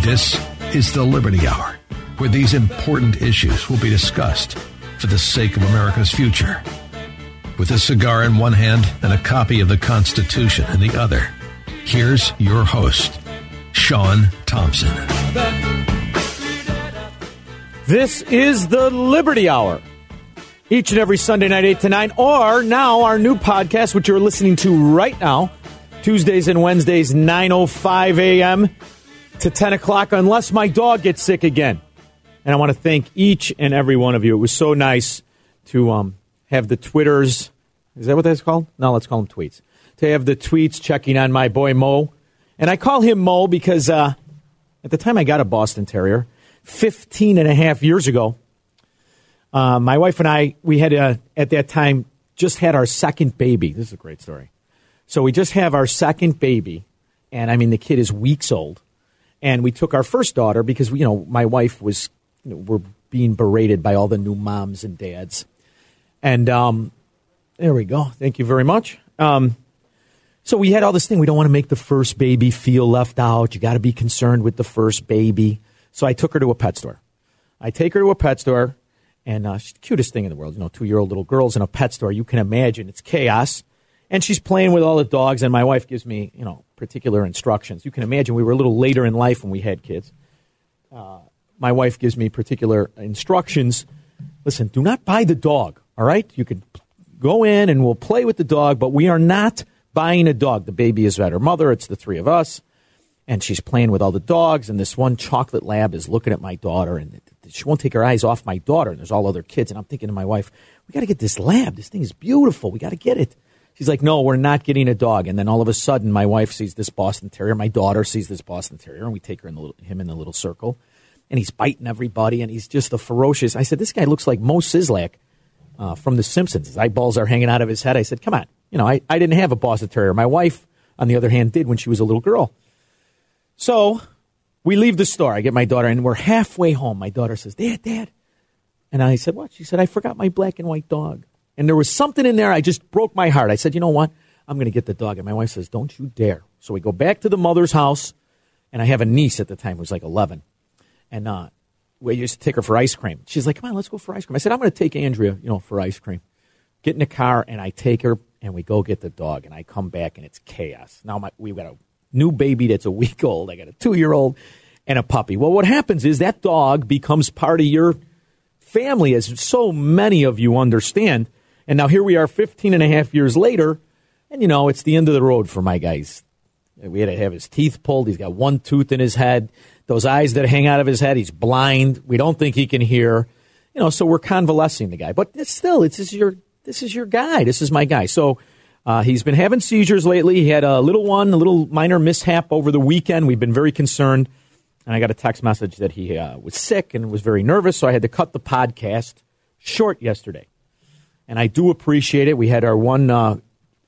This is the Liberty Hour, where these important issues will be discussed for the sake of America's future. With a cigar in one hand and a copy of the Constitution in the other, here's your host, Sean Thompson. This is the Liberty Hour. Each and every Sunday night, 8 to 9, or now our new podcast, which you're listening to right now, Tuesdays and Wednesdays, 9.05 a.m. to 10 o'clock, unless my dog gets sick again. And I want to thank each and every one of you. It was so nice to um, have the Twitters. Is that what that's called? No, let's call them tweets. To have the tweets checking on my boy Mo. And I call him Mo because uh, at the time I got a Boston Terrier, 15 and a half years ago, uh, my wife and I, we had uh, at that time just had our second baby. This is a great story. So we just have our second baby, and I mean the kid is weeks old, and we took our first daughter because you know my wife was you know, we're being berated by all the new moms and dads, and um, there we go. Thank you very much. Um, so we had all this thing. We don't want to make the first baby feel left out. You got to be concerned with the first baby. So I took her to a pet store. I take her to a pet store and uh, she's the cutest thing in the world. You know, two year old little girls in a pet store. You can imagine it's chaos. And she's playing with all the dogs, and my wife gives me, you know, particular instructions. You can imagine we were a little later in life when we had kids. Uh, my wife gives me particular instructions. Listen, do not buy the dog, all right? You could go in and we'll play with the dog, but we are not buying a dog. The baby is at her mother, it's the three of us and she's playing with all the dogs and this one chocolate lab is looking at my daughter and she won't take her eyes off my daughter and there's all other kids and i'm thinking to my wife we got to get this lab this thing is beautiful we got to get it she's like no we're not getting a dog and then all of a sudden my wife sees this boston terrier my daughter sees this boston terrier and we take her in the little, him in the little circle and he's biting everybody and he's just a ferocious i said this guy looks like Moe Szyslak uh, from the simpsons his eyeballs are hanging out of his head i said come on you know I, I didn't have a boston terrier my wife on the other hand did when she was a little girl so we leave the store. I get my daughter, and we're halfway home. My daughter says, Dad, Dad. And I said, What? She said, I forgot my black and white dog. And there was something in there. I just broke my heart. I said, You know what? I'm going to get the dog. And my wife says, Don't you dare. So we go back to the mother's house, and I have a niece at the time who was like 11. And uh, we used to take her for ice cream. She's like, Come on, let's go for ice cream. I said, I'm going to take Andrea, you know, for ice cream. Get in the car, and I take her, and we go get the dog. And I come back, and it's chaos. Now my, we've got a new baby that's a week old. I got a two year old and a puppy. Well, what happens is that dog becomes part of your family, as so many of you understand. And now here we are 15 and a half years later, and you know, it's the end of the road for my guys. We had to have his teeth pulled. He's got one tooth in his head. Those eyes that hang out of his head, he's blind. We don't think he can hear. You know, so we're convalescing the guy. But it's still, it's this is your this is your guy. This is my guy. So uh, he's been having seizures lately. He had a little one, a little minor mishap over the weekend. We've been very concerned. And I got a text message that he uh, was sick and was very nervous, so I had to cut the podcast short yesterday. And I do appreciate it. We had our one uh,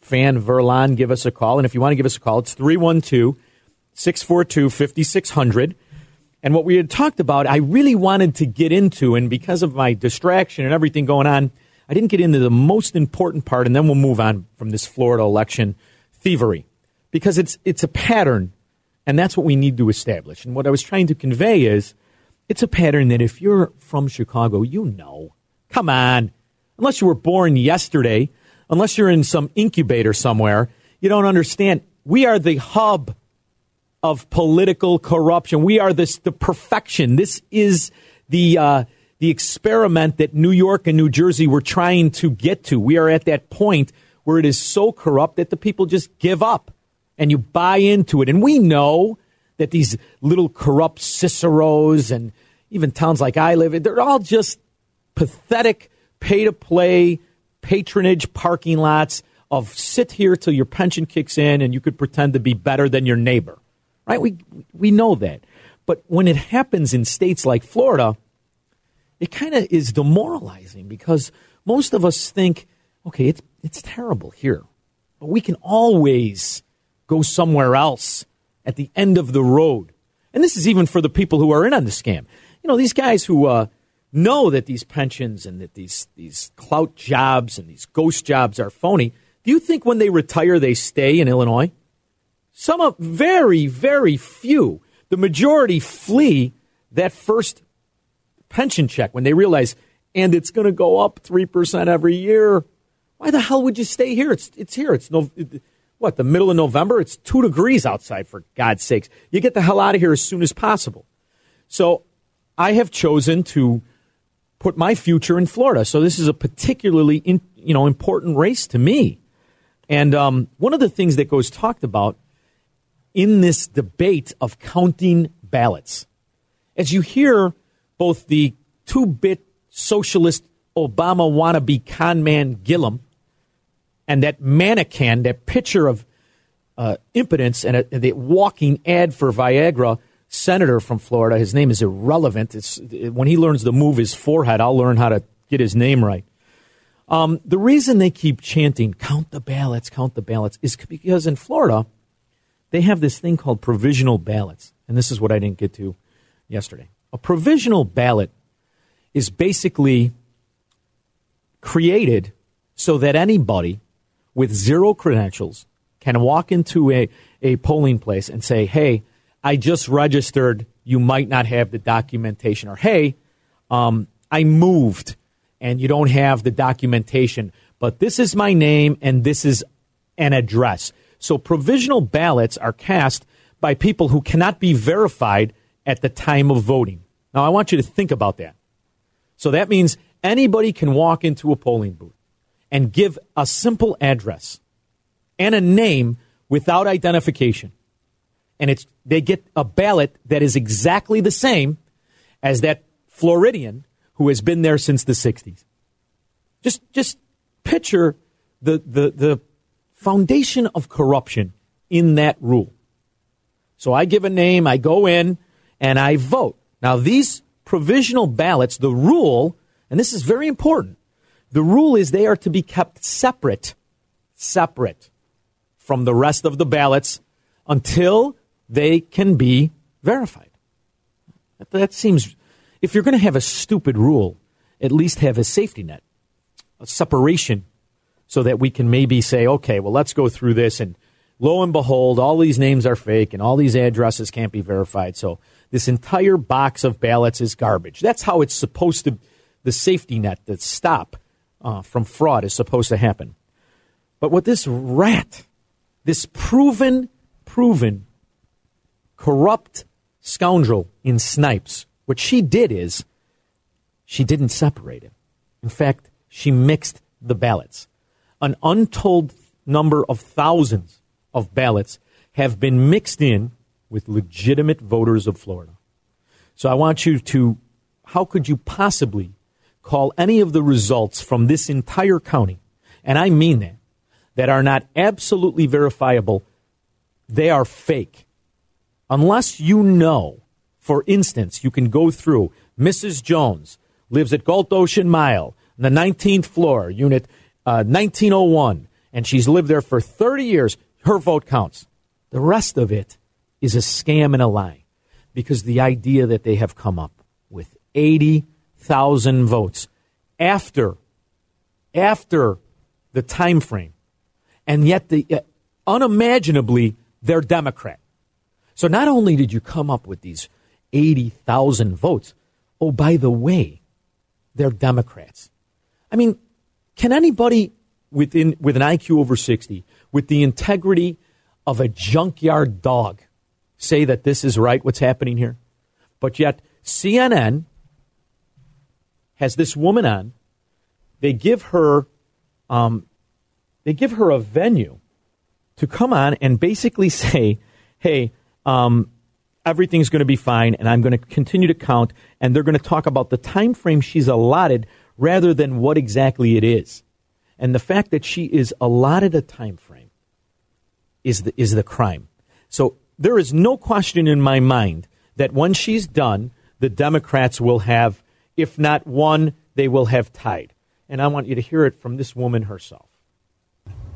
fan, Verlon, give us a call. And if you want to give us a call, it's 312 642 5600. And what we had talked about, I really wanted to get into, and because of my distraction and everything going on, I didn't get into the most important part, and then we'll move on from this Florida election thievery because it's it's a pattern, and that's what we need to establish. And what I was trying to convey is it's a pattern that if you're from Chicago, you know. Come on, unless you were born yesterday, unless you're in some incubator somewhere, you don't understand. We are the hub of political corruption. We are this the perfection. This is the uh, the experiment that New York and New Jersey were trying to get to. We are at that point where it is so corrupt that the people just give up and you buy into it. And we know that these little corrupt Ciceros and even towns like I live in, they're all just pathetic pay to play patronage parking lots of sit here till your pension kicks in and you could pretend to be better than your neighbor. Right? We we know that. But when it happens in states like Florida, it kind of is demoralizing because most of us think, okay, it's, it's terrible here, but we can always go somewhere else at the end of the road. And this is even for the people who are in on the scam. You know, these guys who uh, know that these pensions and that these, these clout jobs and these ghost jobs are phony. Do you think when they retire, they stay in Illinois? Some of very, very few the majority flee that first pension check when they realize, and it's going to go up 3% every year. Why the hell would you stay here? It's, it's here. It's no, what, the middle of November? It's two degrees outside, for God's sakes. You get the hell out of here as soon as possible. So I have chosen to put my future in Florida. So this is a particularly in, you know important race to me. And um, one of the things that goes talked about in this debate of counting ballots. As you hear both the two bit socialist Obama wannabe con man Gillum and that mannequin, that picture of uh, impotence and, a, the walking ad for Viagra senator from Florida, his name is irrelevant. It's, when he learns to move his forehead, I'll learn how to get his name right. Um, the reason they keep chanting, count the ballots, count the ballots, is because in Florida, they have this thing called provisional ballots. And this is what I didn't get to yesterday. A provisional ballot is basically created so that anybody with zero credentials can walk into a, a polling place and say, hey, I just registered. You might not have the documentation. Or, hey, um, I moved and you don't have the documentation, but this is my name and this is an address. So provisional ballots are cast by people who cannot be verified at the time of voting. Now, I want you to think about that. So that means anybody can walk into a polling booth and give a simple address and a name without identification. And it's, they get a ballot that is exactly the same as that Floridian who has been there since the 60s. Just, just picture the, the, the foundation of corruption in that rule. So I give a name, I go in, and I vote. Now, these provisional ballots, the rule, and this is very important, the rule is they are to be kept separate, separate from the rest of the ballots until they can be verified. That, seems, if you're going to have a stupid rule, at least have a safety net, a separation so that we can maybe say, okay, well, let's go through this. And lo and behold, all these names are fake and all these addresses can't be verified. So this entire box of ballots is garbage. That's how it's supposed to, the safety net, the stop uh, from fraud is supposed to happen. But what this rat, this proven, proven, corrupt scoundrel in Snipes, what she did is she didn't separate it. In fact, she mixed the ballots an untold number of thousands of ballots have been mixed in with legitimate voters of Florida. So I want you to, how could you possibly call any of the results from this entire county, and I mean that, that are not absolutely verifiable, they are fake. Unless you know, for instance, you can go through Mrs. Jones lives at Galt Ocean Mile, the 19th floor, unit 1901, uh, and she's lived there for 30 years, her vote counts. The rest of it is a scam and a lie because the idea that they have come up with 80,000 votes after after the time frame and yet the uh, unimaginably they're democrat so not only did you come up with these 80,000 votes oh by the way they're democrats i mean can anybody within, with an IQ over 60, with the integrity of a junkyard dog, say that this is right, what's happening here? But yet, CNN has this woman on. They give her, um, they give her a venue to come on and basically say, "Hey, um, everything's going to be fine, and I'm going to continue to count." And they're going to talk about the time frame she's allotted rather than what exactly it is. And the fact that she is allotted a time frame is the, is the crime. So there is no question in my mind that when she's done, the Democrats will have, if not won, they will have tied. And I want you to hear it from this woman herself.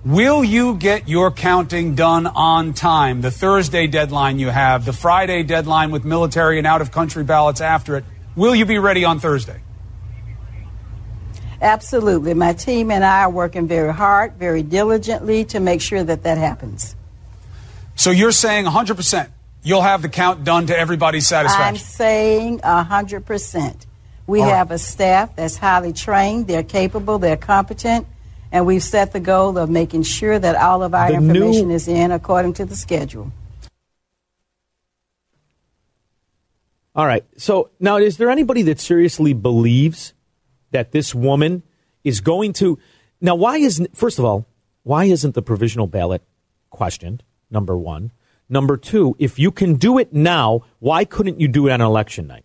Will you get your counting done on time? The Thursday deadline you have, the Friday deadline with military and out of country ballots after it. Will you be ready on Thursday? Absolutely. My team and I are working very hard, very diligently to make sure that that happens. So you're saying 100% you'll have the count done to everybody's satisfaction? I'm saying 100%. We have a staff that's highly trained, they're capable, they're competent, and we've set the goal of making sure that all of our the information new... is in according to the schedule. All right. So now, is there anybody that seriously believes that this woman is going to? Now, why isn't, first of all, why isn't the provisional ballot questioned? Number one. Number two, if you can do it now, why couldn't you do it on election night?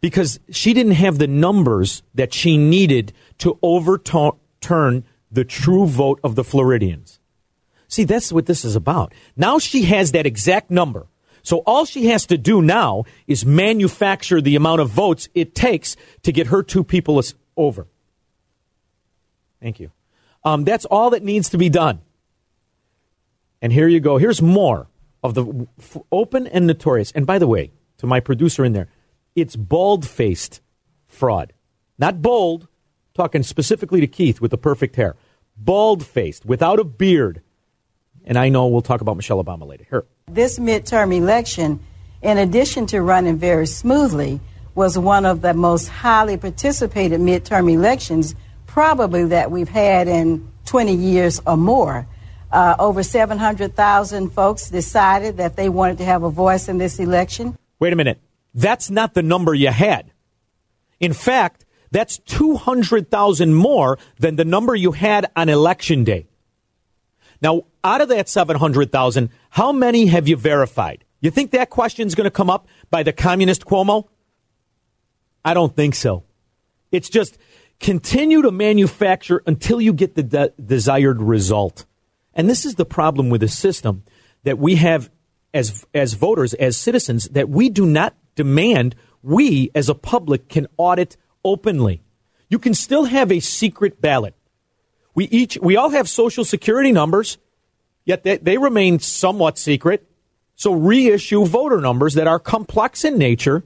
Because she didn't have the numbers that she needed to overturn overturn the true vote of the Floridians. See, that's what this is about. Now she has that exact number. So all she has to do now is manufacture the amount of votes it takes to get her two people over. Thank you. Um, that's all that needs to be done. And here you go. Here's more of the open and notorious. And by the way, to my producer in there, it's bald faced fraud. Not bold, talking specifically to Keith with the perfect hair, bald faced, without a beard. And I know we'll talk about Michelle Obama later. Here. This midterm election, in addition to running very smoothly, was one of the most highly participated midterm elections probably that we've had in 20 years or more. Uh, over 700,000 folks decided that they wanted to have a voice in this election. Wait a minute. That's not the number you had. In fact, that's 200,000 more than the number you had on election day. Now, out of that 700,000, how many have you verified? You think that question is going to come up by the communist Cuomo? I don't think so. It's just continue to manufacture until you get the de- desired result. And this is the problem with the system that we have as, as voters, as citizens, that we do not demand we as a public can audit openly. You can still have a secret ballot. We each we all have social security numbers, yet they, they remain somewhat secret. So reissue voter numbers that are complex in nature.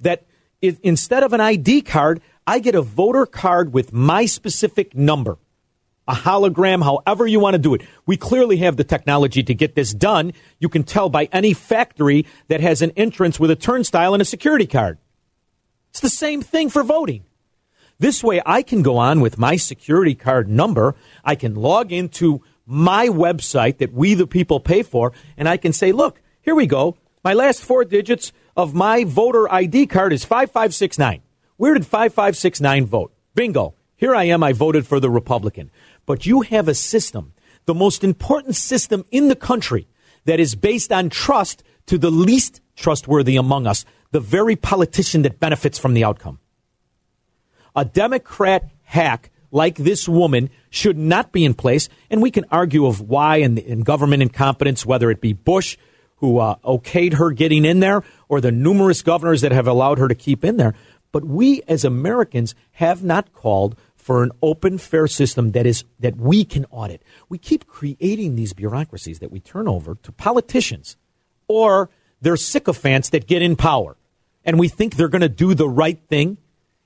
That instead of an ID card, I get a voter card with my specific number, a hologram, however you want to do it. We clearly have the technology to get this done. You can tell by any factory that has an entrance with a turnstile and a security card. It's the same thing for voting. This way, I can go on with my security card number. I can log into my website that we, the people, pay for, and I can say, look, here we go. My last four digits of my voter ID card is 5569. Where did 5569 vote? Bingo. Here I am. I voted for the Republican. But you have a system, the most important system in the country, that is based on trust to the least trustworthy among us the very politician that benefits from the outcome. A Democrat hack like this woman should not be in place, and we can argue of why and government incompetence, whether it be Bush who uh, okayed her getting in there, or the numerous governors that have allowed her to keep in there. But we as Americans have not called for an open, fair system that is that we can audit. We keep creating these bureaucracies that we turn over to politicians or their sycophants that get in power and we think they're going to do the right thing?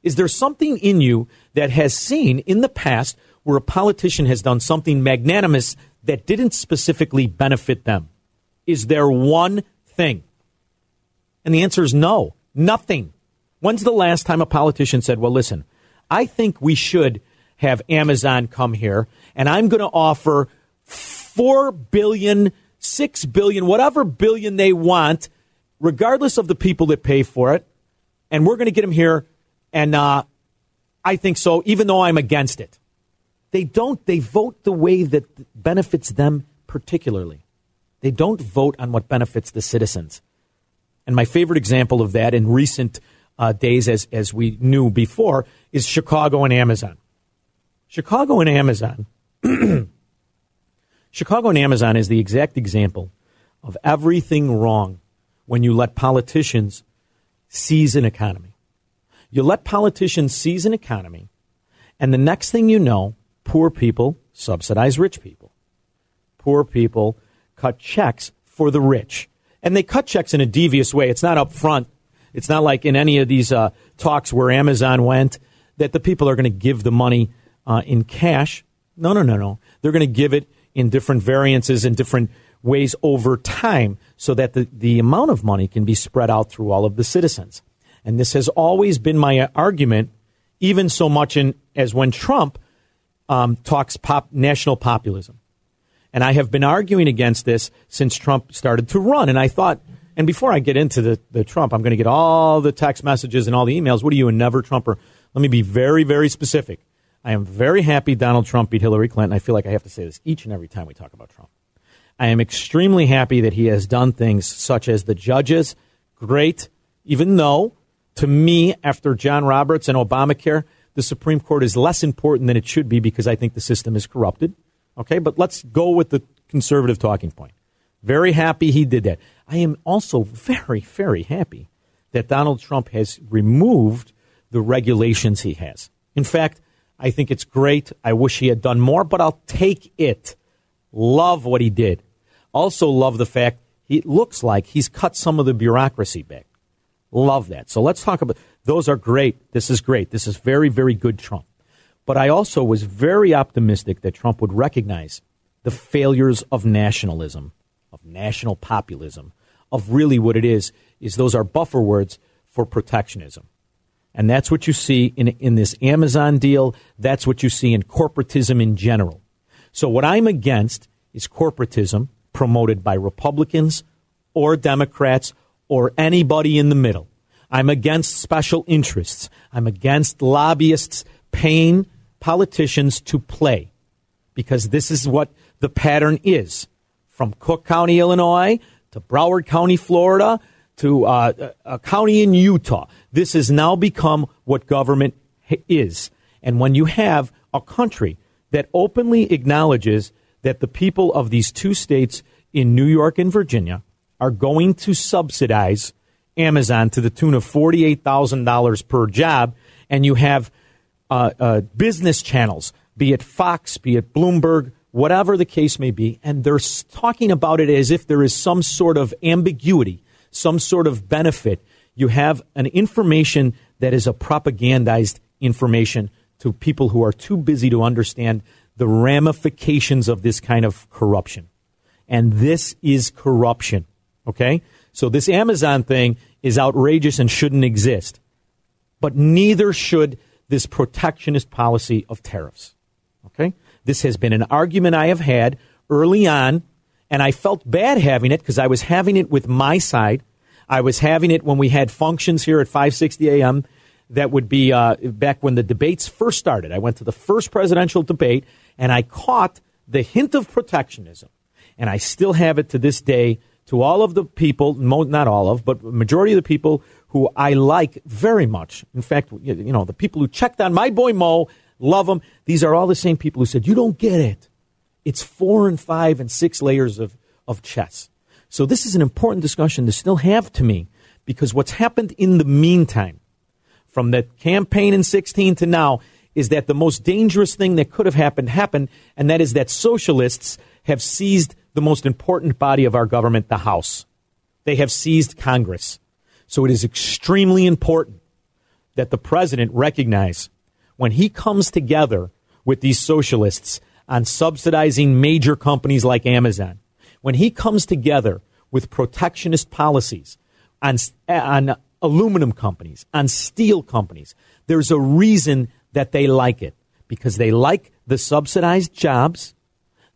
Is there something in you that has seen in the past where a politician has done something magnanimous that didn't specifically benefit them? Is there one thing? And the answer is no, nothing. When's the last time a politician said, well, listen, I think we should have Amazon come here and I'm going to offer 4 billion, 6 billion, whatever billion they want regardless of the people that pay for it. And we're going to get them here. And uh, I think so, even though I'm against it. They don't. They vote the way that benefits them particularly. They don't vote on what benefits the citizens. And my favorite example of that in recent uh, days, as, as we knew before, is Chicago and Amazon. Chicago and Amazon. Chicago and Amazon is the exact example of everything wrong when you let politicians seize an economy. You let politicians seize an economy, and the next thing you know, poor people subsidize rich people. Poor people cut checks for the rich. And they cut checks in a devious way. It's not up front. It's not like in any of these uh, talks where Amazon went that the people are going to give the money uh, in cash. No, no, no, no. They're going to give it in different variances and different ways over time so that the, the amount of money can be spread out through all of the citizens. And this has always been my argument, even so much in, as when Trump um, talks pop, national populism. And I have been arguing against this since Trump started to run. And I thought, and before I get into the, the Trump, I'm going to get all the text messages and all the emails. What are you, a never Trumper? Let me be very, very specific. I am very happy Donald Trump beat Hillary Clinton. I feel like I have to say this each and every time we talk about Trump. I am extremely happy that he has done things such as the judges. Great, even though, to me, after John Roberts and Obamacare, the Supreme Court is less important than it should be because I think the system is corrupted. Okay, but let's go with the conservative talking point. Very happy he did that. I am also very, very happy that Donald Trump has removed the regulations he has. In fact, I think it's great. I wish he had done more, but I'll take it. Love what he did. Also, love the fact he looks like he's cut some of the bureaucracy back. Love that. So let's talk about those are great. This is great. This is very, very good Trump. But I also was very optimistic that Trump would recognize the failures of nationalism, of national populism, of really what it is, is those are buffer words for protectionism. And that's what you see in, in this Amazon deal. That's what you see in corporatism in general. So what I'm against is corporatism promoted by Republicans or Democrats or anybody in the middle. I'm against special interests. I'm against lobbyists paying politicians to play because this is what the pattern is. From Cook County, Illinois to Broward County, Florida to uh, a county in Utah. This has now become what government is. And when you have a country that openly acknowledges that the people of these two states in New York and Virginia are going to subsidize Amazon to the tune of $48,000 per job, and you have uh, uh, business channels, be it Fox, be it Bloomberg, whatever the case may be, and they're talking about it as if there is some sort of ambiguity, some sort of benefit. You have an information that is a propagandized information to people who are too busy to understand the ramifications of this kind of corruption. And this is corruption. Okay? So this Amazon thing is outrageous and shouldn't exist. But neither should this protectionist policy of tariffs. Okay? This has been an argument I have had early on, and I felt bad having it because I was having it with my side. I was having it when we had functions here at 560 AM that would be uh, back when the debates first started. I went to the first presidential debate, and I caught the hint of protectionism. And I still have it to this day to all of the people, not all of, but majority of the people who I like very much. In fact, you know, the people who checked on my boy Mo, love him. These are all the same people who said, you don't get it. It's four and five and six layers of, of chess. So this is an important discussion to still have to me because what's happened in the meantime, from the campaign in 16 to now, is that the most dangerous thing that could have happened happened, and that is that socialists have seized the most important body of our government, the House. They have seized Congress. So it is extremely important that the president recognize when he comes together with these socialists on subsidizing major companies like Amazon, when he comes together with protectionist policies on, on aluminum companies, on steel companies, there's a reason that they like it because they like the subsidized jobs,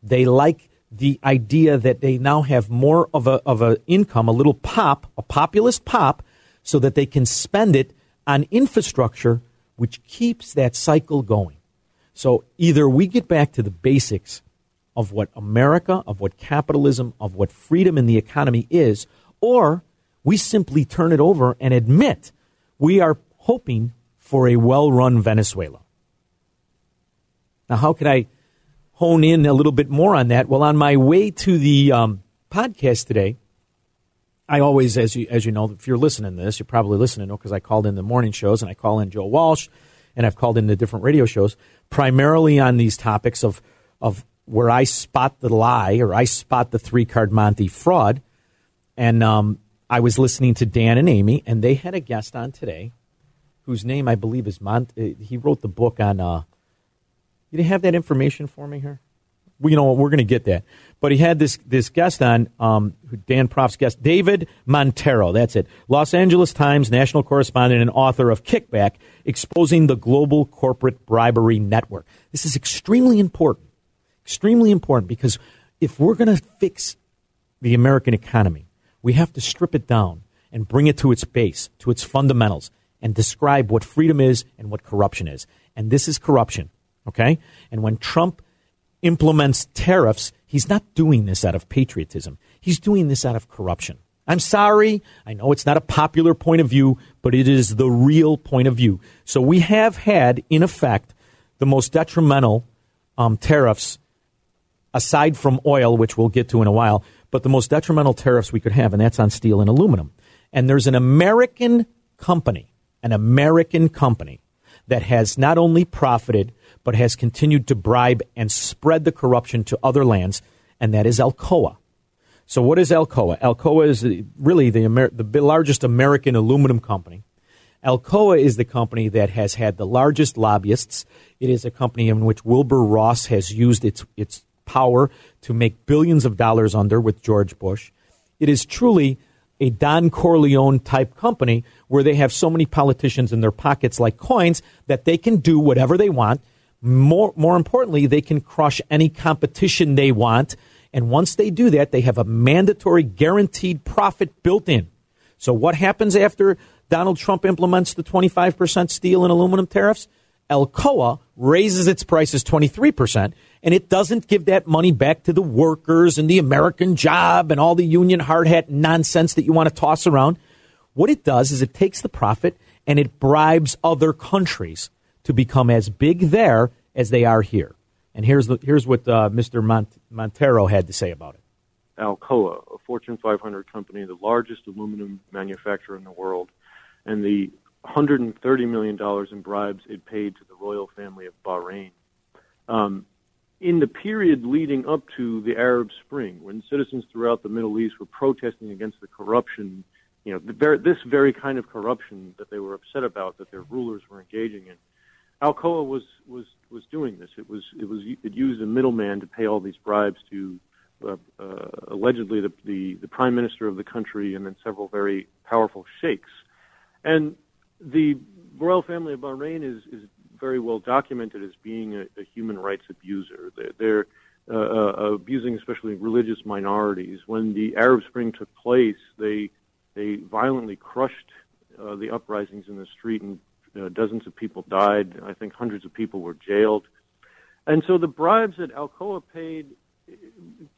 they like the idea that they now have more of a of an income, a little pop, a populist pop, so that they can spend it on infrastructure, which keeps that cycle going. So either we get back to the basics of what America, of what capitalism, of what freedom in the economy is, or we simply turn it over and admit we are hoping for a well run Venezuela. Now, how can I hone in a little bit more on that. Well, on my way to the um, podcast today, I always, as you as you know, if you're listening to this, you're probably listening to because I called in the morning shows and I call in Joe Walsh, and I've called in the different radio shows primarily on these topics of of where I spot the lie or I spot the three card Monty fraud, and um, I was listening to Dan and Amy, and they had a guest on today, whose name I believe is Mont. Uh, he wrote the book on. Uh, you have that information for me here? you know, we're going to get that. But he had this this guest on, um, Dan Proft's guest, David Montero. That's it. Los Angeles Times national correspondent and author of Kickback, exposing the global corporate bribery network. This is extremely important. Extremely important because if we're going to fix the American economy, we have to strip it down and bring it to its base, to its fundamentals, and describe what freedom is and what corruption is. And this is corruption. Okay? And when Trump implements tariffs, he's not doing this out of patriotism. He's doing this out of corruption. I'm sorry. I know it's not a popular point of view, but it is the real point of view. So we have had, in effect, the most detrimental um, tariffs, aside from oil, which we'll get to in a while, but the most detrimental tariffs we could have, and that's on steel and aluminum. And there's an American company, an American company that has not only profited but has continued to bribe and spread the corruption to other lands, and that is Alcoa. So, what is Alcoa? Alcoa is really the, Amer- the largest American aluminum company. Alcoa is the company that has had the largest lobbyists. It is a company in which Wilbur Ross has used its, its power to make billions of dollars under with George Bush. It is truly a Don Corleone type company where they have so many politicians in their pockets like coins that they can do whatever they want more, more importantly, they can crush any competition they want. And once they do that, they have a mandatory guaranteed profit built in. So what happens after Donald Trump implements the 25% steel and aluminum tariffs? Alcoa raises its prices 23%, and it doesn't give that money back to the workers and the American job and all the union hard hat nonsense that you want to toss around. What it does is it takes the profit and it bribes other countries to become as big there as they are here. And here's, the, here's what uh, Mr. Mont- Montero had to say about it. Alcoa, a Fortune 500 company, the largest aluminum manufacturer in the world, and the $130 million in bribes it paid to the royal family of Bahrain. Um, in the period leading up to the Arab Spring, when citizens throughout the Middle East were protesting against the corruption, you know, the, this very kind of corruption that they were upset about that their rulers were engaging in, Alcoa was was was doing this. It was it was it used a middleman to pay all these bribes to uh, uh, allegedly the, the the prime minister of the country and then several very powerful sheikhs. And the royal family of Bahrain is is very well documented as being a, a human rights abuser. They're, they're uh, uh, abusing especially religious minorities. When the Arab Spring took place, they they violently crushed uh, the uprisings in the street and uh, dozens of people died. I think hundreds of people were jailed. And so the bribes that Alcoa paid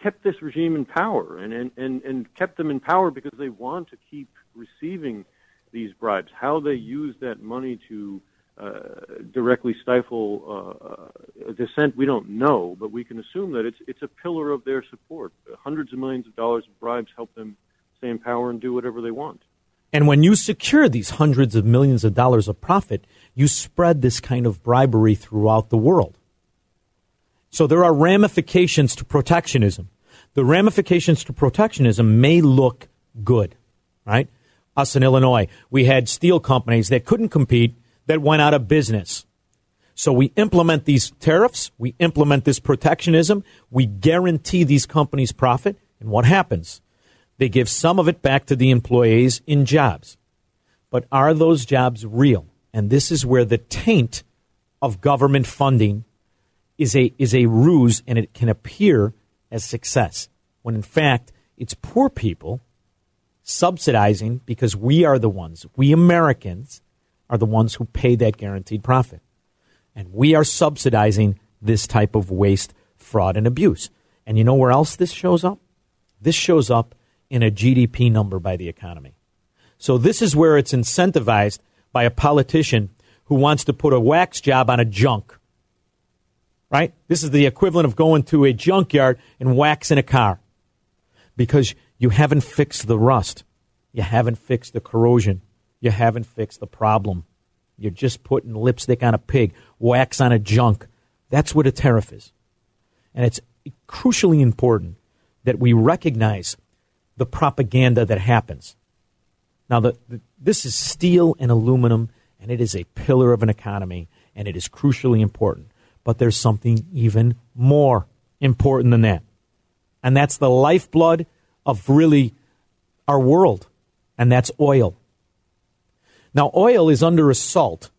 kept this regime in power and, and, and, and kept them in power because they want to keep receiving these bribes. How they use that money to uh, directly stifle uh, dissent, we don't know, but we can assume that it's, it's a pillar of their support. Hundreds of millions of dollars of bribes help them stay in power and do whatever they want. And when you secure these hundreds of millions of dollars of profit, you spread this kind of bribery throughout the world. So there are ramifications to protectionism. The ramifications to protectionism may look good, right? Us in Illinois, we had steel companies that couldn't compete that went out of business. So we implement these tariffs, we implement this protectionism, we guarantee these companies profit, and what happens? They give some of it back to the employees in jobs. But are those jobs real? And this is where the taint of government funding is a, is a ruse and it can appear as success, when in fact it's poor people subsidizing because we are the ones, we Americans are the ones who pay that guaranteed profit. And we are subsidizing this type of waste, fraud, and abuse. And you know where else this shows up? This shows up in a GDP number by the economy. So this is where it's incentivized by a politician who wants to put a wax job on a junk. Right? This is the equivalent of going to a junkyard and waxing a car because you haven't fixed the rust. You haven't fixed the corrosion. You haven't fixed the problem. You're just putting lipstick on a pig, wax on a junk. That's what a tariff is. And it's crucially important that we recognize the propaganda that happens. Now, the, the, this is steel and aluminum, and it is a pillar of an economy, and it is crucially important. But there's something even more important than that. And that's the lifeblood of really our world, and that's oil. Now, oil is under assault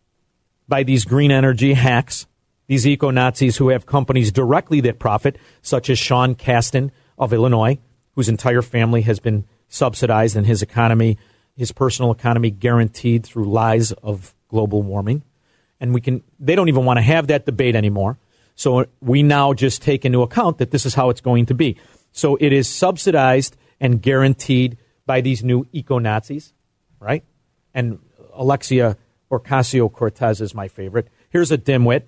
by these green energy hacks, these eco Nazis who have companies directly that profit, such as Sean Casten of Illinois, whose entire family has been subsidized and his economy, his personal economy, guaranteed through lies of global warming. And we can, they don't even want to have that debate anymore. So we now just take into account that this is how it's going to be. So it is subsidized and guaranteed by these new eco Nazis, right? And Alexia Ocasio Cortez is my favorite. Here's a dimwit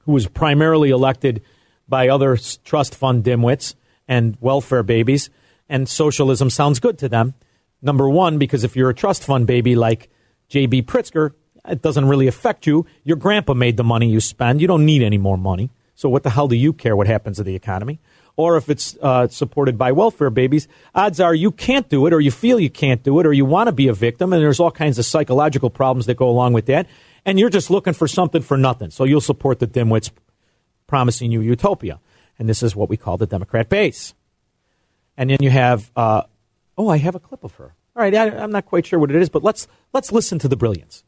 who was primarily elected by other trust fund dimwits and welfare babies, and socialism sounds good to them. Number one, because if you're a trust fund baby like J.B. Pritzker, it doesn't really affect you. Your grandpa made the money you spend. You don't need any more money. So what the hell do you care what happens to the economy? Or if it's uh, supported by welfare babies, odds are you can't do it, or you feel you can't do it, or you want to be a victim, and there's all kinds of psychological problems that go along with that. And you're just looking for something for nothing. So you'll support the dimwits promising you utopia. And this is what we call the Democrat base. And then you have, uh, oh, I have a clip of her. All right, I, I'm not quite sure what it is, but let's let's listen to the brilliance.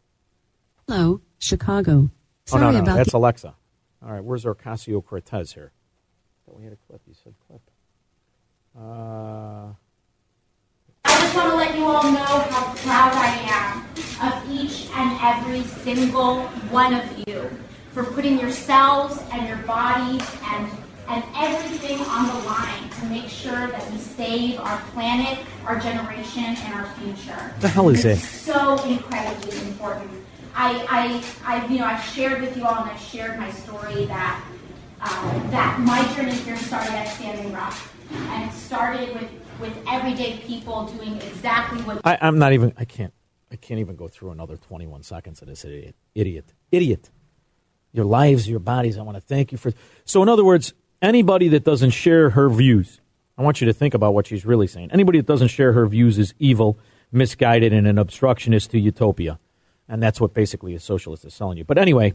Hello, Chicago. Sorry oh, no, no, about that's the- Alexa. All right, where's Ocasio Cortez here? Thought we had a clip. You said clip. Uh, I just want to let you all know how proud I am of each and every single one of you for putting yourselves and your bodies and and everything on the line to make sure that we save our planet, our generation, and our future. the hell is It's it? so incredibly important. I, I, I, you know, I've shared with you all, and I've shared my story that uh, that my journey here started at Standing Rock, and it started with with everyday people doing exactly what I, I'm not even. I can't. I can't even go through another 21 seconds of this idiot. Idiot. Idiot. Your lives, your bodies. I want to thank you for. So, in other words, anybody that doesn't share her views, I want you to think about what she's really saying. Anybody that doesn't share her views is evil, misguided, and an obstructionist to utopia. And that's what basically a socialist is selling you. But anyway,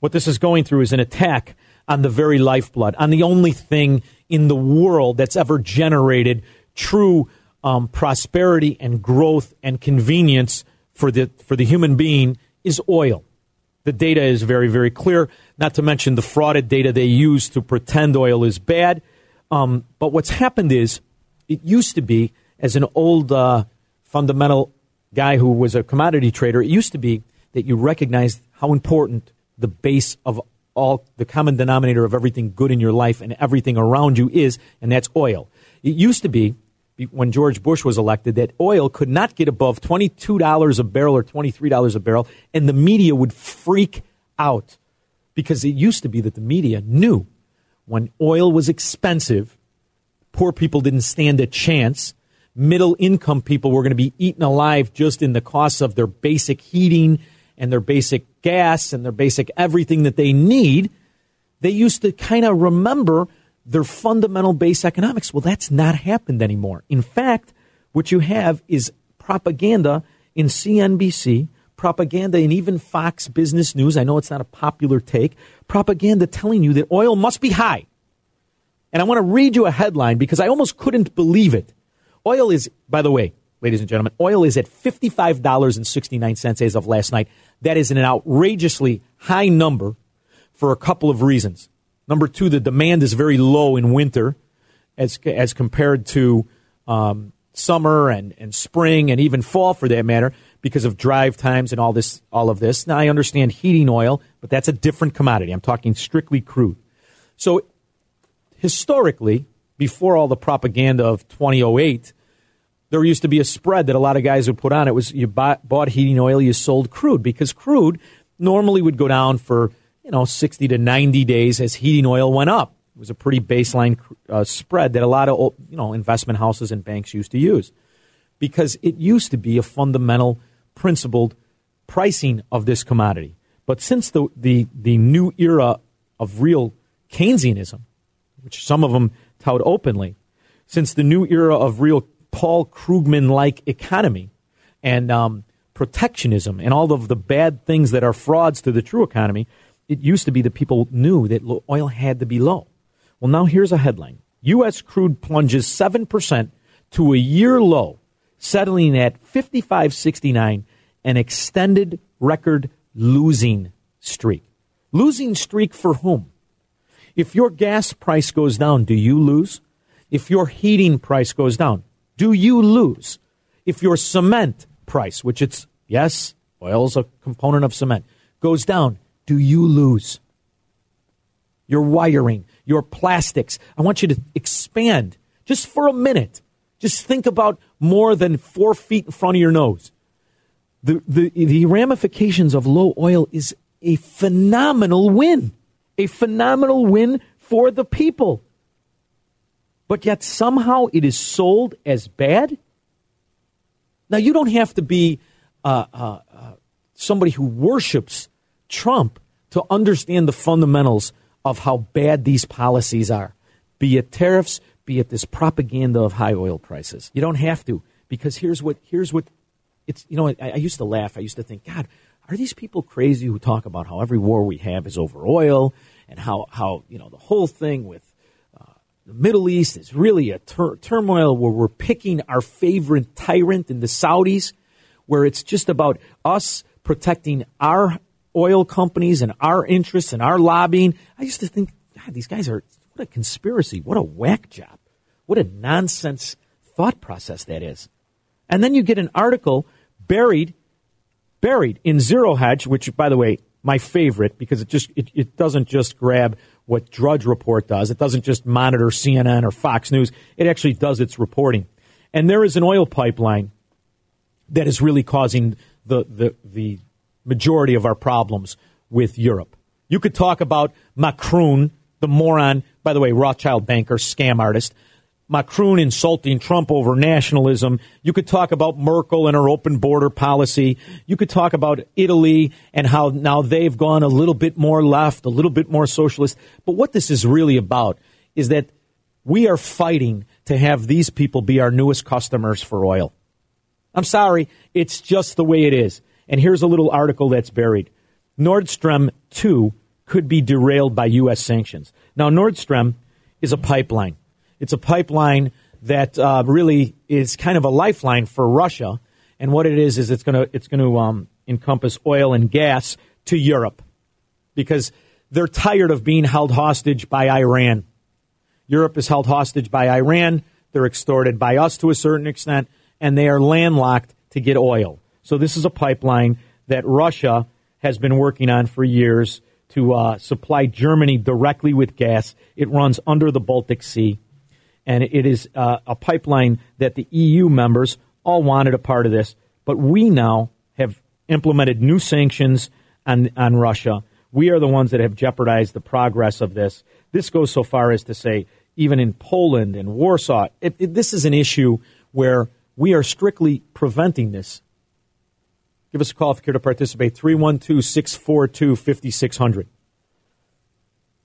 what this is going through is an attack on the very lifeblood, on the only thing in the world that's ever generated true um, prosperity and growth and convenience for the for the human being is oil. The data is very very clear. Not to mention the frauded data they use to pretend oil is bad. Um, but what's happened is it used to be as an old uh, fundamental guy who was a commodity trader. It used to be that you recognized how important the base of all the common denominator of everything good in your life and everything around you is, and that's oil. It used to be when George Bush was elected that oil could not get above $22 a barrel or $23 a barrel, and the media would freak out because it used to be that the media knew when oil was expensive, poor people didn't stand a chance. Middle income people were going to be eaten alive just in the costs of their basic heating and their basic gas and their basic everything that they need. They used to kind of remember their fundamental base economics. Well, that's not happened anymore. In fact, what you have is propaganda in CNBC, propaganda in even Fox Business News. I know it's not a popular take. Propaganda telling you that oil must be high. And I want to read you a headline because I almost couldn't believe it. Oil is, by the way, ladies and gentlemen, oil is at $55.69 as of last night. That is an outrageously high number for a couple of reasons. Number two, the demand is very low in winter as, as compared to um, summer and, and spring and even fall for that matter because of drive times and all this all of this. Now I understand heating oil, but that's a different commodity. I'm talking strictly crude. So historically, before all the propaganda of 2008, there used to be a spread that a lot of guys would put on. It was you bought, bought heating oil, you sold crude because crude normally would go down for you know 60 to 90 days as heating oil went up. It was a pretty baseline uh, spread that a lot of you know investment houses and banks used to use. because it used to be a fundamental, principled pricing of this commodity. But since the, the, the new era of real Keynesianism, which some of them tout openly, since the new era of real Paul Krugman like economy and um, protectionism and all of the bad things that are frauds to the true economy, it used to be that people knew that oil had to be low. Well, now here's a headline U.S. crude plunges 7% to a year low, settling at 55.69, an extended record losing streak. Losing streak for whom? If your gas price goes down, do you lose? If your heating price goes down, do you lose? If your cement price, which it's, yes, oil's a component of cement, goes down, do you lose? Your wiring, your plastics. I want you to expand just for a minute. Just think about more than four feet in front of your nose. The, the, the ramifications of low oil is a phenomenal win, a phenomenal win for the people. But yet somehow it is sold as bad. Now, you don't have to be uh, uh, uh, somebody who worships Trump to understand the fundamentals of how bad these policies are, be it tariffs, be it this propaganda of high oil prices. You don't have to, because here's what here's what it's. You know, I, I used to laugh. I used to think, God, are these people crazy who talk about how every war we have is over oil and how how you know the whole thing with the Middle East is really a tur- turmoil where we're picking our favorite tyrant in the Saudis, where it's just about us protecting our oil companies and our interests and our lobbying. I used to think, God, these guys are, what a conspiracy. What a whack job. What a nonsense thought process that is. And then you get an article buried, buried in Zero Hedge, which, by the way, my favorite because it just, it, it doesn't just grab what Drudge Report does. It doesn't just monitor CNN or Fox News. It actually does its reporting. And there is an oil pipeline that is really causing the, the, the majority of our problems with Europe. You could talk about Macron, the moron, by the way, Rothschild banker, scam artist. Macron insulting Trump over nationalism. You could talk about Merkel and her open border policy. You could talk about Italy and how now they've gone a little bit more left, a little bit more socialist. But what this is really about is that we are fighting to have these people be our newest customers for oil. I'm sorry, it's just the way it is. And here's a little article that's buried. Nord Stream 2 could be derailed by U.S. sanctions. Now, Nord Stream is a pipeline. It's a pipeline that uh, really is kind of a lifeline for Russia. And what it is is it's going to it's going to um, encompass oil and gas to Europe because they're tired of being held hostage by Iran. Europe is held hostage by Iran. They're extorted by us to a certain extent, and they are landlocked to get oil. So this is a pipeline that Russia has been working on for years to uh, supply Germany directly with gas. It runs under the Baltic Sea, and it is uh, a pipeline that the EU members all wanted a part of this. But we now have implemented new sanctions on, on Russia. We are the ones that have jeopardized the progress of this. This goes so far as to say, even in Poland and Warsaw, it, it, this is an issue where we are strictly preventing this Give us a call if you care to participate 312 642 5600.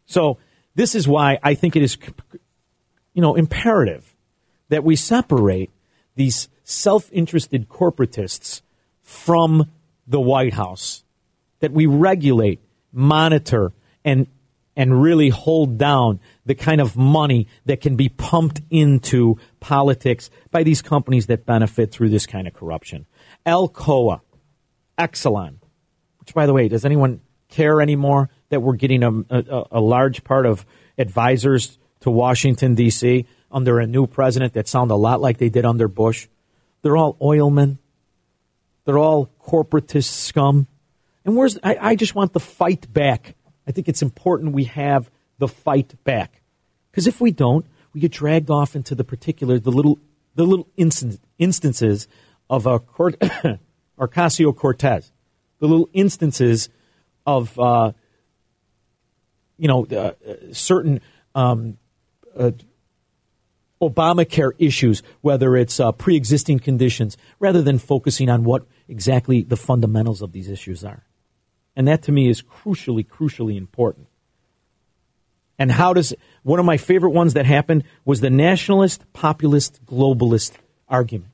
So, this is why I think it is you know, imperative that we separate these self interested corporatists from the White House, that we regulate, monitor, and, and really hold down the kind of money that can be pumped into politics by these companies that benefit through this kind of corruption. Alcoa Exelon, which, by the way, does anyone care anymore that we're getting a, a, a large part of advisors to Washington, D.C. under a new president that sound a lot like they did under Bush? They're all oilmen. They're all corporatist scum. And where's I, I just want the fight back. I think it's important we have the fight back. Because if we don't, we get dragged off into the particular, the little, the little instances of a court, Ocasio Cortez, the little instances of, uh, you know, uh, certain um, uh, Obamacare issues, whether it's uh, pre existing conditions, rather than focusing on what exactly the fundamentals of these issues are. And that to me is crucially, crucially important. And how does one of my favorite ones that happened was the nationalist, populist, globalist argument.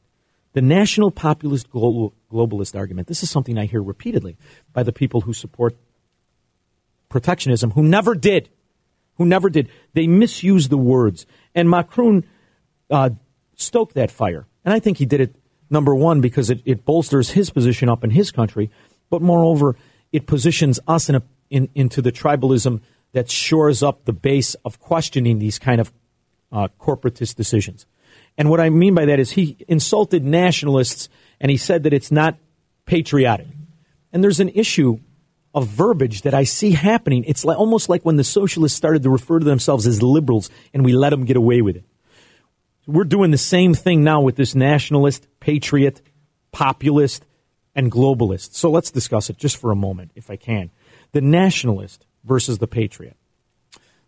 The national populist global, globalist argument. This is something I hear repeatedly by the people who support protectionism, who never did, who never did. They misuse the words, and Macron uh, stoked that fire, and I think he did it number one because it, it bolsters his position up in his country, but moreover, it positions us in a, in, into the tribalism that shores up the base of questioning these kind of uh, corporatist decisions. And what I mean by that is he insulted nationalists and he said that it's not patriotic. And there's an issue of verbiage that I see happening. It's like, almost like when the socialists started to refer to themselves as liberals and we let them get away with it. We're doing the same thing now with this nationalist, patriot, populist, and globalist. So let's discuss it just for a moment, if I can. The nationalist versus the patriot.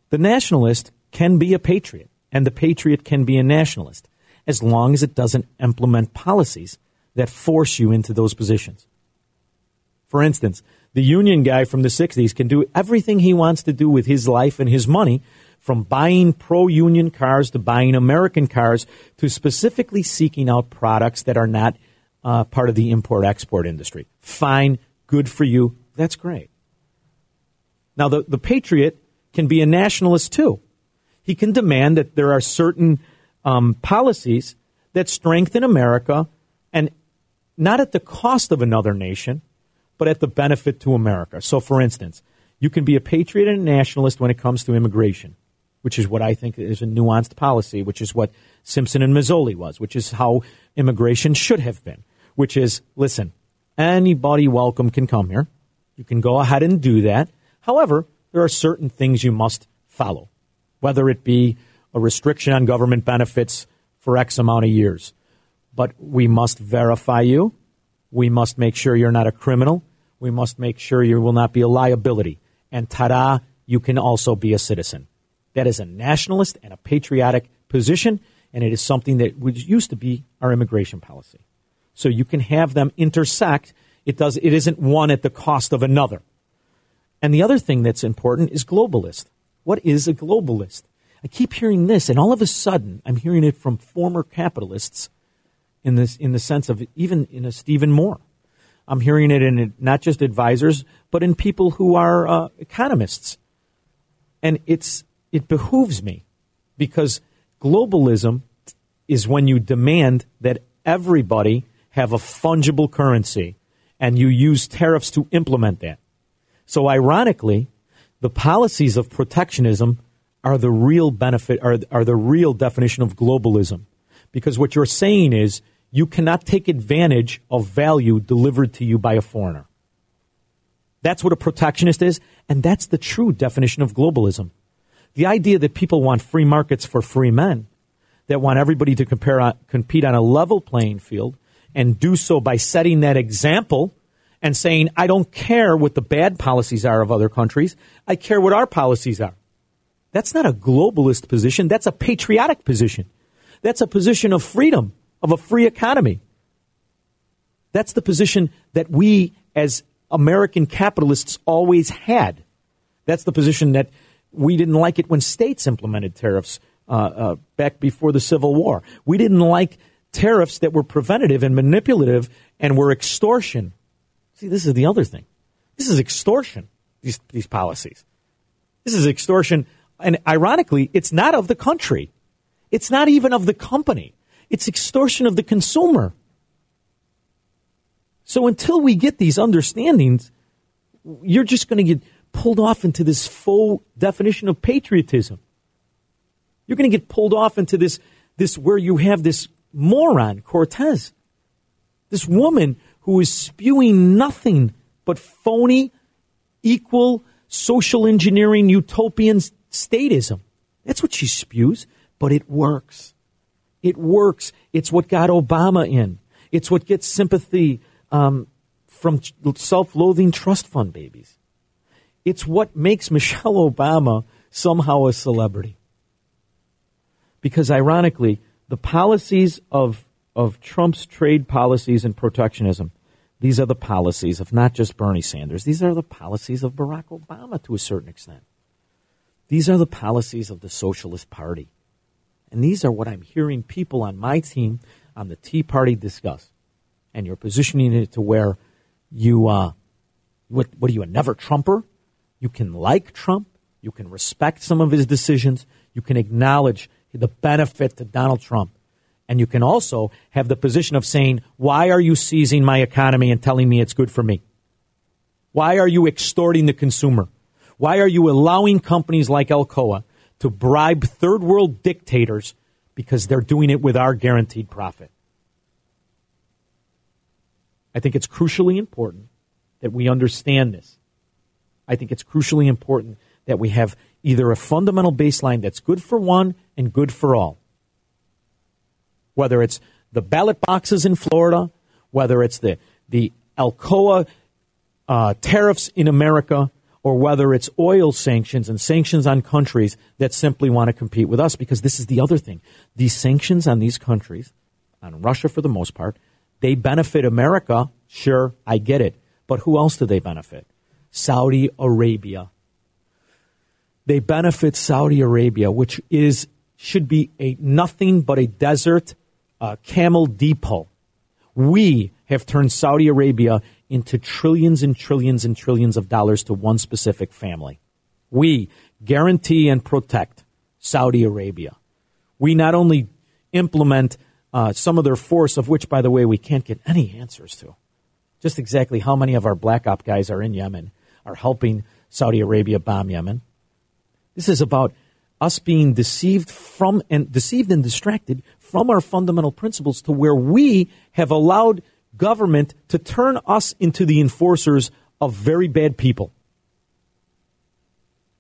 The nationalist can be a patriot, and the patriot can be a nationalist, as long as it doesn't implement policies that force you into those positions. For instance, the union guy from the 60s can do everything he wants to do with his life and his money, from buying pro union cars to buying American cars to specifically seeking out products that are not uh, part of the import export industry. Fine, good for you. That's great. Now, the, the patriot can be a nationalist too. He can demand that there are certain um, policies that strengthen America and not at the cost of another nation, but at the benefit to America. So, for instance, you can be a patriot and a nationalist when it comes to immigration, which is what I think is a nuanced policy, which is what Simpson and Mazzoli was, which is how immigration should have been, which is listen, anybody welcome can come here. You can go ahead and do that. However, there are certain things you must follow, whether it be a restriction on government benefits for X amount of years. But we must verify you. We must make sure you're not a criminal. We must make sure you will not be a liability. And ta-da, you can also be a citizen. That is a nationalist and a patriotic position, and it is something that used to be our immigration policy. So you can have them intersect. It does. It isn't one at the cost of another. And the other thing that's important is globalist. What is a globalist? I keep hearing this, and all of a sudden, I'm hearing it from former capitalists in this, in the sense of even in a Stephen Moore. I'm hearing it in not just advisors, but in people who are uh, economists. And it's, it behooves me because globalism is when you demand that everybody have a fungible currency and you use tariffs to implement that. So ironically, the policies of protectionism are the real benefit, are, are the real definition of globalism. Because what you're saying is you cannot take advantage of value delivered to you by a foreigner. That's what a protectionist is, and that's the true definition of globalism. The idea that people want free markets for free men, that want everybody to compare, compete on a level playing field, and do so by setting that example and saying, I don't care what the bad policies are of other countries. I care what our policies are. That's not a globalist position. That's a patriotic position. That's a position of freedom, of a free economy. That's the position that we as American capitalists always had. That's the position that we didn't like it when states implemented tariffs uh, uh, back before the Civil War. We didn't like tariffs that were preventative and manipulative and were extortion See, this is the other thing. This is extortion, these, these policies. This is extortion. And ironically, it's not of the country. It's not even of the company. It's extortion of the consumer. So until we get these understandings, you're just going to get pulled off into this faux definition of patriotism. You're going to get pulled off into this, this where you have this moron, Cortez, this woman who is spewing nothing but phony, equal, social engineering, utopian statism. That's what she spews, but it works. It works. It's what got Obama in. It's what gets sympathy um, from self loathing trust fund babies. It's what makes Michelle Obama somehow a celebrity. Because ironically, the policies of, of Trump's trade policies and protectionism, these are the policies of not just Bernie Sanders, these are the policies of Barack Obama to a certain extent. These are the policies of the Socialist Party. And these are what I'm hearing people on my team on the Tea Party discuss. And you're positioning it to where you, uh, what, what are you, a never Trumper? You can like Trump. You can respect some of his decisions. You can acknowledge the benefit to Donald Trump. And you can also have the position of saying, why are you seizing my economy and telling me it's good for me? Why are you extorting the consumer? Why are you allowing companies like Alcoa to bribe third world dictators because they're doing it with our guaranteed profit? I think it's crucially important that we understand this. I think it's crucially important that we have either a fundamental baseline that's good for one and good for all. Whether it's the ballot boxes in Florida, whether it's the, the Alcoa uh, tariffs in America, or whether it's oil sanctions and sanctions on countries that simply want to compete with us, because this is the other thing. These sanctions on these countries, on Russia for the most part, they benefit America. Sure, I get it. But who else do they benefit? Saudi Arabia. They benefit Saudi Arabia, which is should be a nothing but a desert uh, camel depot. We have turned Saudi Arabia into trillions and trillions and trillions of dollars to one specific family. We guarantee and protect Saudi Arabia. We not only implement uh, some of their force, of which, by the way, we can't get any answers to. Just exactly how many of our black op guys are in Yemen, are helping Saudi Arabia bomb Yemen. This is about us being deceived from and deceived and distracted from our fundamental principles to where we have allowed government to turn us into the enforcers of very bad people.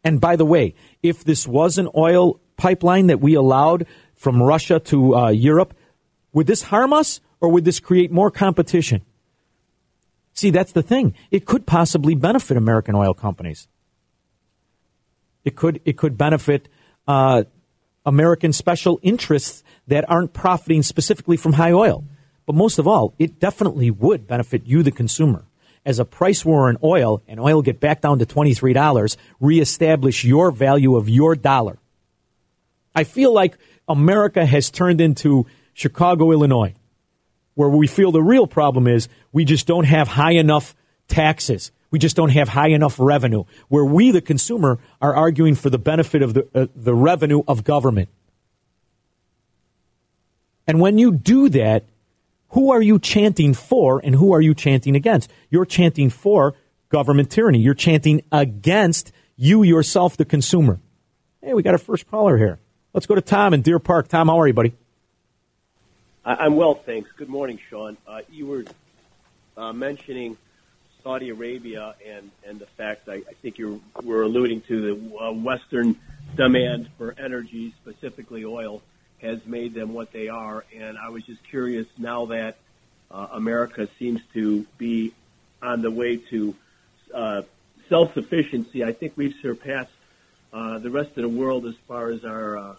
And by the way, if this was an oil pipeline that we allowed from Russia to uh, Europe, would this harm us or would this create more competition? See, that's the thing. It could possibly benefit American oil companies. It could it could benefit uh, American special interests that aren't profiting specifically from high oil. But most of all, it definitely would benefit you, the consumer. As a price war in oil and oil get back down to $23, reestablish your value of your dollar. I feel like America has turned into Chicago, Illinois, where we feel the real problem is we just don't have high enough taxes. We just don't have high enough revenue. Where we, the consumer, are arguing for the benefit of the, uh, the revenue of government. And when you do that, who are you chanting for and who are you chanting against? You're chanting for government tyranny. You're chanting against you yourself, the consumer. Hey, we got our first caller here. Let's go to Tom in Deer Park. Tom, how are you, buddy? I'm well, thanks. Good morning, Sean. Uh, you were uh, mentioning Saudi Arabia and, and the fact I, I think you were alluding to the uh, Western demand for energy, specifically oil, has made them what they are. And I was just curious now that uh, America seems to be on the way to uh, self sufficiency. I think we've surpassed uh, the rest of the world as far as our uh,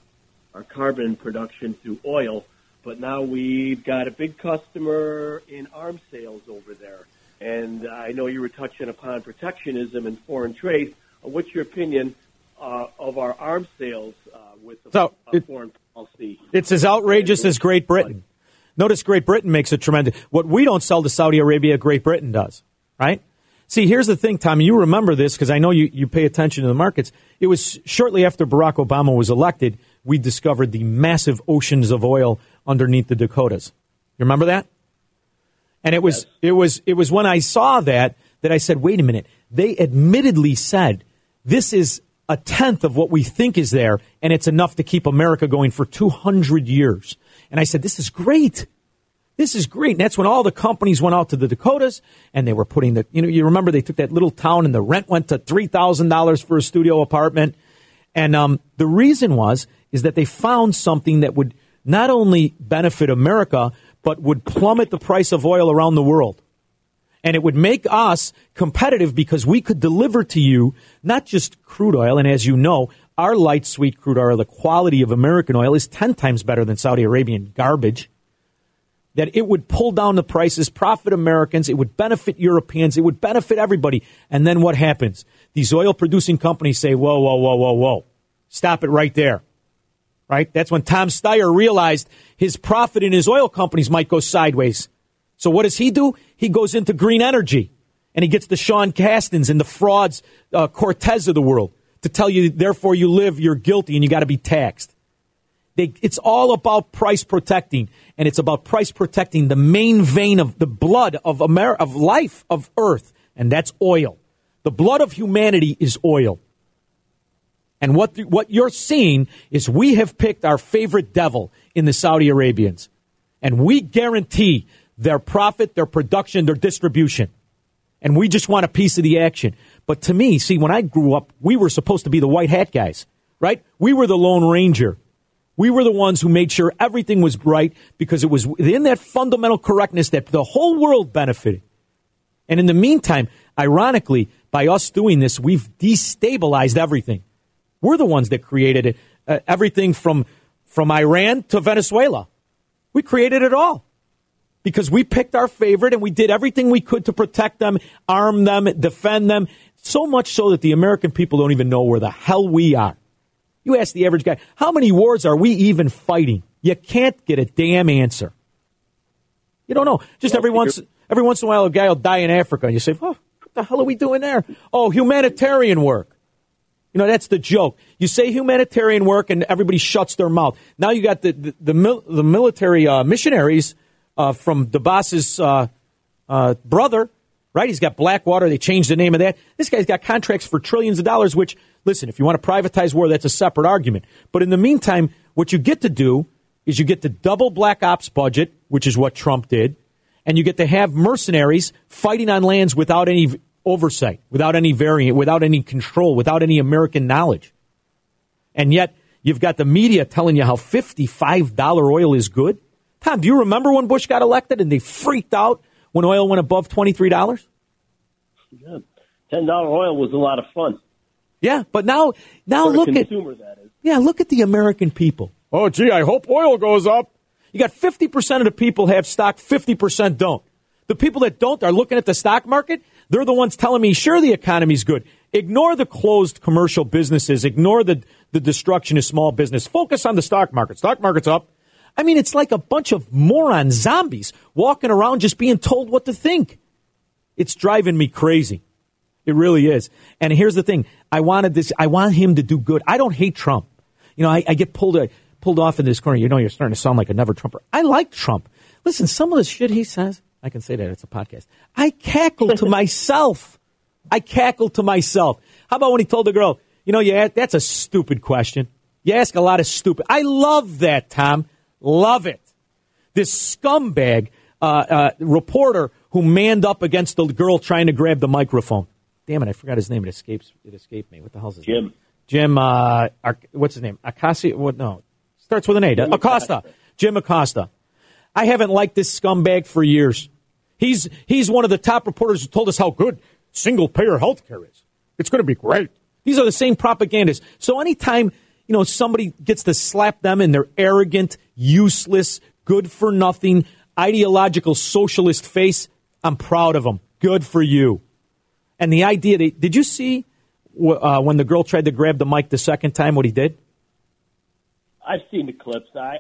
our carbon production through oil. But now we've got a big customer in arms sales over there. And I know you were touching upon protectionism and foreign trade. What's your opinion uh, of our arms sales uh, with the so it, foreign policy? It's as outrageous as Great Britain. Notice Great Britain makes a tremendous. What we don't sell to Saudi Arabia, Great Britain does, right? See, here's the thing, Tommy. You remember this because I know you, you pay attention to the markets. It was shortly after Barack Obama was elected, we discovered the massive oceans of oil underneath the Dakotas. You remember that? And it was yes. it was it was when I saw that that I said, wait a minute. They admittedly said this is a tenth of what we think is there, and it's enough to keep America going for 200 years. And I said, this is great. This is great. And that's when all the companies went out to the Dakotas and they were putting the, you know, you remember they took that little town and the rent went to $3,000 for a studio apartment. And um, the reason was, is that they found something that would not only benefit America, but would plummet the price of oil around the world. And it would make us competitive because we could deliver to you not just crude oil, and as you know, our light sweet crude oil, the quality of American oil is 10 times better than Saudi Arabian garbage. That it would pull down the prices, profit Americans, it would benefit Europeans, it would benefit everybody. And then what happens? These oil producing companies say, whoa, whoa, whoa, whoa, whoa. Stop it right there. Right? That's when Tom Steyer realized his profit in his oil companies might go sideways. So what does he do? He goes into green energy and he gets the Sean Castens and the frauds, uh, Cortez of the world to tell you, therefore you live, you're guilty and you got to be taxed. They, it's all about price protecting, and it's about price protecting the main vein of the blood of Amer- of life of Earth, and that's oil. The blood of humanity is oil. And what the, what you're seeing is we have picked our favorite devil in the Saudi Arabians, and we guarantee their profit, their production, their distribution, and we just want a piece of the action. But to me, see, when I grew up, we were supposed to be the white hat guys, right? We were the Lone Ranger. We were the ones who made sure everything was right because it was in that fundamental correctness that the whole world benefited. And in the meantime, ironically, by us doing this, we've destabilized everything. We're the ones that created it, uh, everything from from Iran to Venezuela. We created it all because we picked our favorite and we did everything we could to protect them, arm them, defend them. So much so that the American people don't even know where the hell we are. You ask the average guy, how many wars are we even fighting? You can't get a damn answer. You don't know. Just every once every once in a while, a guy will die in Africa, and you say, "Oh, what the hell are we doing there?" Oh, humanitarian work. You know, that's the joke. You say humanitarian work, and everybody shuts their mouth. Now you got the the, the, mil- the military uh, missionaries uh, from the boss's uh, uh brother, right? He's got Blackwater. They changed the name of that. This guy's got contracts for trillions of dollars, which Listen, if you want to privatize war, that's a separate argument. But in the meantime, what you get to do is you get to double black ops budget, which is what Trump did, and you get to have mercenaries fighting on lands without any oversight, without any variant, without any control, without any American knowledge. And yet, you've got the media telling you how $55 oil is good. Tom, do you remember when Bush got elected and they freaked out when oil went above $23? Yeah. $10 oil was a lot of fun. Yeah, but now, now For look consumer, at that is. yeah, look at the American people. Oh, gee, I hope oil goes up. You got fifty percent of the people have stock, fifty percent don't. The people that don't are looking at the stock market. They're the ones telling me, sure, the economy's good. Ignore the closed commercial businesses. Ignore the, the destruction of small business. Focus on the stock market. Stock market's up. I mean, it's like a bunch of moron zombies walking around just being told what to think. It's driving me crazy. It really is. And here's the thing: I wanted this. I want him to do good. I don't hate Trump. You know, I, I get pulled uh, pulled off in this corner. You know, you're starting to sound like a never Trumper. I like Trump. Listen, some of the shit he says, I can say that it's a podcast. I cackle to myself. I cackle to myself. How about when he told the girl, you know, yeah, that's a stupid question. You ask a lot of stupid. I love that, Tom. Love it. This scumbag uh, uh, reporter who manned up against the girl trying to grab the microphone. Damn it, I forgot his name. It escapes. It escaped me. What the hell's his Jim. name? Jim. Uh, what's his name? Acasio. What? No, starts with an A. Jim Acosta. Acosta. Jim Acosta. I haven't liked this scumbag for years. He's he's one of the top reporters who told us how good single payer health care is. It's going to be great. These are the same propagandists. So anytime you know somebody gets to slap them in their arrogant, useless, good for nothing, ideological socialist face, I'm proud of them. Good for you. And the idea that, did you see uh, when the girl tried to grab the mic the second time what he did? I've seen the clips. I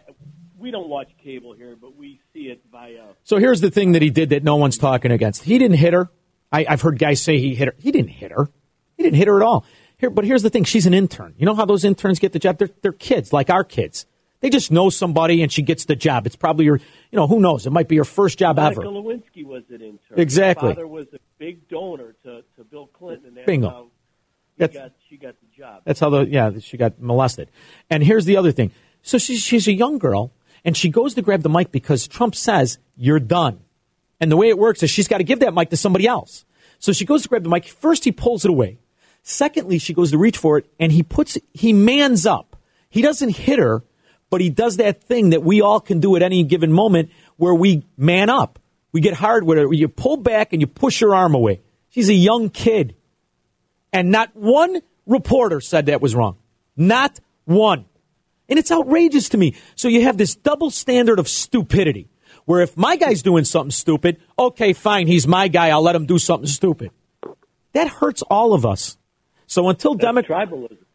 we don't watch cable here, but we see it via. So here's the thing that he did that no one's talking against. He didn't hit her. I, I've heard guys say he hit her. He didn't hit her. He didn't hit her at all. Here, but here's the thing: she's an intern. You know how those interns get the job? They're, they're kids, like our kids. They just know somebody, and she gets the job. It's probably your, you know, who knows? It might be your first job Monica ever. Lewinsky was an intern. Exactly. Her father was a big donor to, to Bill Clinton, and that's Bingo. how That's- got, she got the job. That's how the yeah she got molested. And here's the other thing. So she's she's a young girl, and she goes to grab the mic because Trump says you're done. And the way it works is she's got to give that mic to somebody else. So she goes to grab the mic. First, he pulls it away. Secondly, she goes to reach for it, and he puts he mans up. He doesn't hit her, but he does that thing that we all can do at any given moment, where we man up. We get hard with it. You pull back and you push her arm away. She's a young kid. And not one reporter said that was wrong. Not one. And it's outrageous to me. So you have this double standard of stupidity where if my guy's doing something stupid, okay, fine, he's my guy, I'll let him do something stupid. That hurts all of us. So until Demo-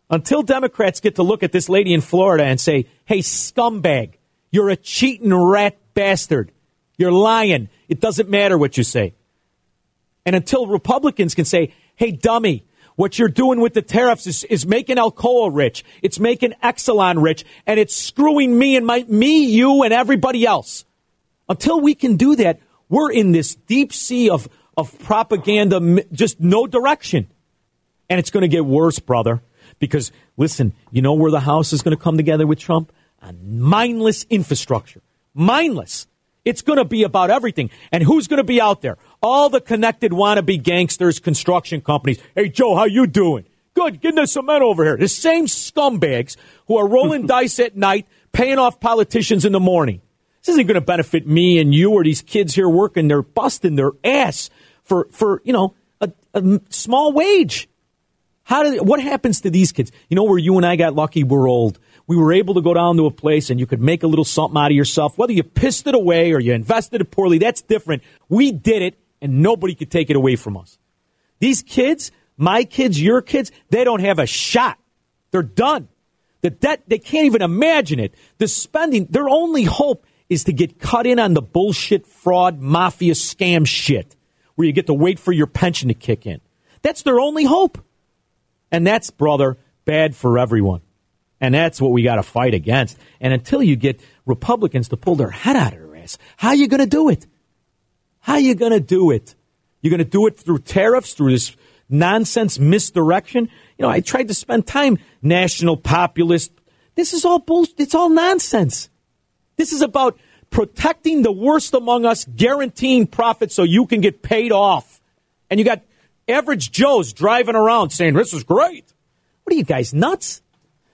until Democrats get to look at this lady in Florida and say, "Hey, scumbag, you're a cheating rat bastard. You're lying. It doesn't matter what you say." And until Republicans can say, "Hey, dummy, what you're doing with the tariffs is, is making Alcoa rich. It's making Exelon rich, and it's screwing me and my me, you, and everybody else." Until we can do that, we're in this deep sea of of propaganda, just no direction. And it's going to get worse, brother. Because, listen, you know where the House is going to come together with Trump? On mindless infrastructure. Mindless. It's going to be about everything. And who's going to be out there? All the connected wannabe gangsters, construction companies. Hey, Joe, how you doing? Good, getting the cement over here. The same scumbags who are rolling dice at night, paying off politicians in the morning. This isn't going to benefit me and you or these kids here working. They're busting their ass for, for you know, a, a small wage. How did, what happens to these kids? You know, where you and I got lucky, we're old. We were able to go down to a place and you could make a little something out of yourself. Whether you pissed it away or you invested it poorly, that's different. We did it and nobody could take it away from us. These kids, my kids, your kids, they don't have a shot. They're done. The debt, they can't even imagine it. The spending, their only hope is to get cut in on the bullshit, fraud, mafia, scam shit where you get to wait for your pension to kick in. That's their only hope. And that's, brother, bad for everyone. And that's what we got to fight against. And until you get Republicans to pull their head out of their ass, how are you going to do it? How are you going to do it? You're going to do it through tariffs, through this nonsense misdirection? You know, I tried to spend time national populist. This is all bullshit. It's all nonsense. This is about protecting the worst among us, guaranteeing profit so you can get paid off. And you got average Joes driving around saying, This is great. What are you guys, nuts?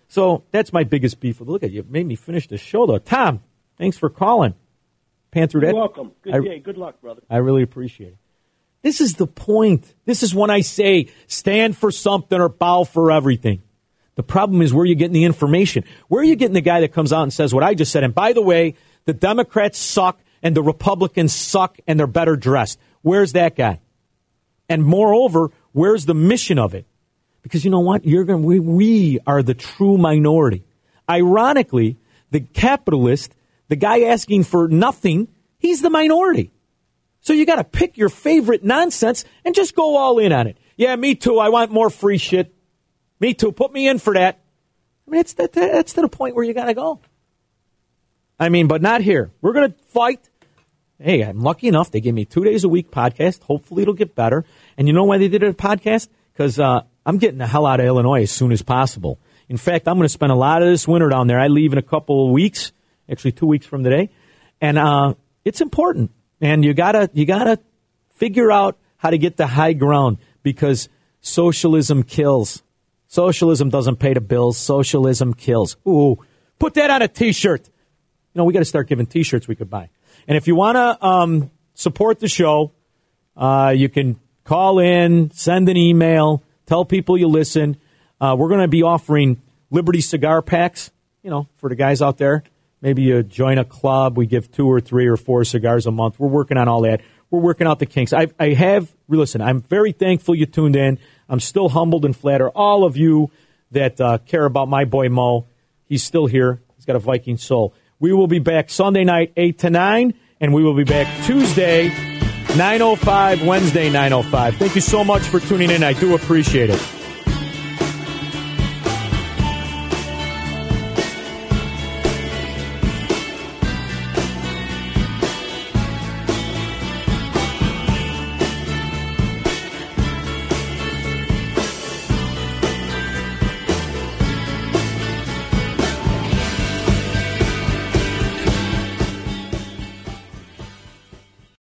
So that's my biggest beef. With. Look at you, made me finish the show though. Tom, thanks for calling. Panther You're welcome. Good I, day. Good luck, brother. I really appreciate it. This is the point. This is when I say stand for something or bow for everything. The problem is where you're getting the information. Where are you getting the guy that comes out and says what I just said? And by the way, the Democrats suck and the Republicans suck and they're better dressed. Where's that guy? And moreover, where's the mission of it? Because you know what? You're going we, we are the true minority. Ironically, the capitalist, the guy asking for nothing, he's the minority. So you got to pick your favorite nonsense and just go all in on it. Yeah, me too. I want more free shit. Me too. Put me in for that. I mean, it's that, that's to the point where you got to go. I mean, but not here. We're going to fight. Hey, I'm lucky enough. They gave me two days a week podcast. Hopefully it'll get better. And you know why they did a podcast? Because uh, I'm getting the hell out of Illinois as soon as possible. In fact, I'm going to spend a lot of this winter down there. I leave in a couple of weeks, actually two weeks from today. And uh, it's important. And you gotta you gotta figure out how to get the high ground because socialism kills. Socialism doesn't pay the bills. Socialism kills. Ooh, put that on a T-shirt you know, we got to start giving T-shirts we could buy. And if you want to um, support the show, uh, you can call in, send an email, tell people you listen. Uh, we're going to be offering Liberty cigar packs. You know, for the guys out there, maybe you join a club. We give two or three or four cigars a month. We're working on all that. We're working out the kinks. I, I have listen. I'm very thankful you tuned in. I'm still humbled and flattered. All of you that uh, care about my boy Mo, he's still here. He's got a Viking soul. We will be back Sunday night, 8 to 9, and we will be back Tuesday, 9.05, Wednesday, 9.05. Thank you so much for tuning in. I do appreciate it.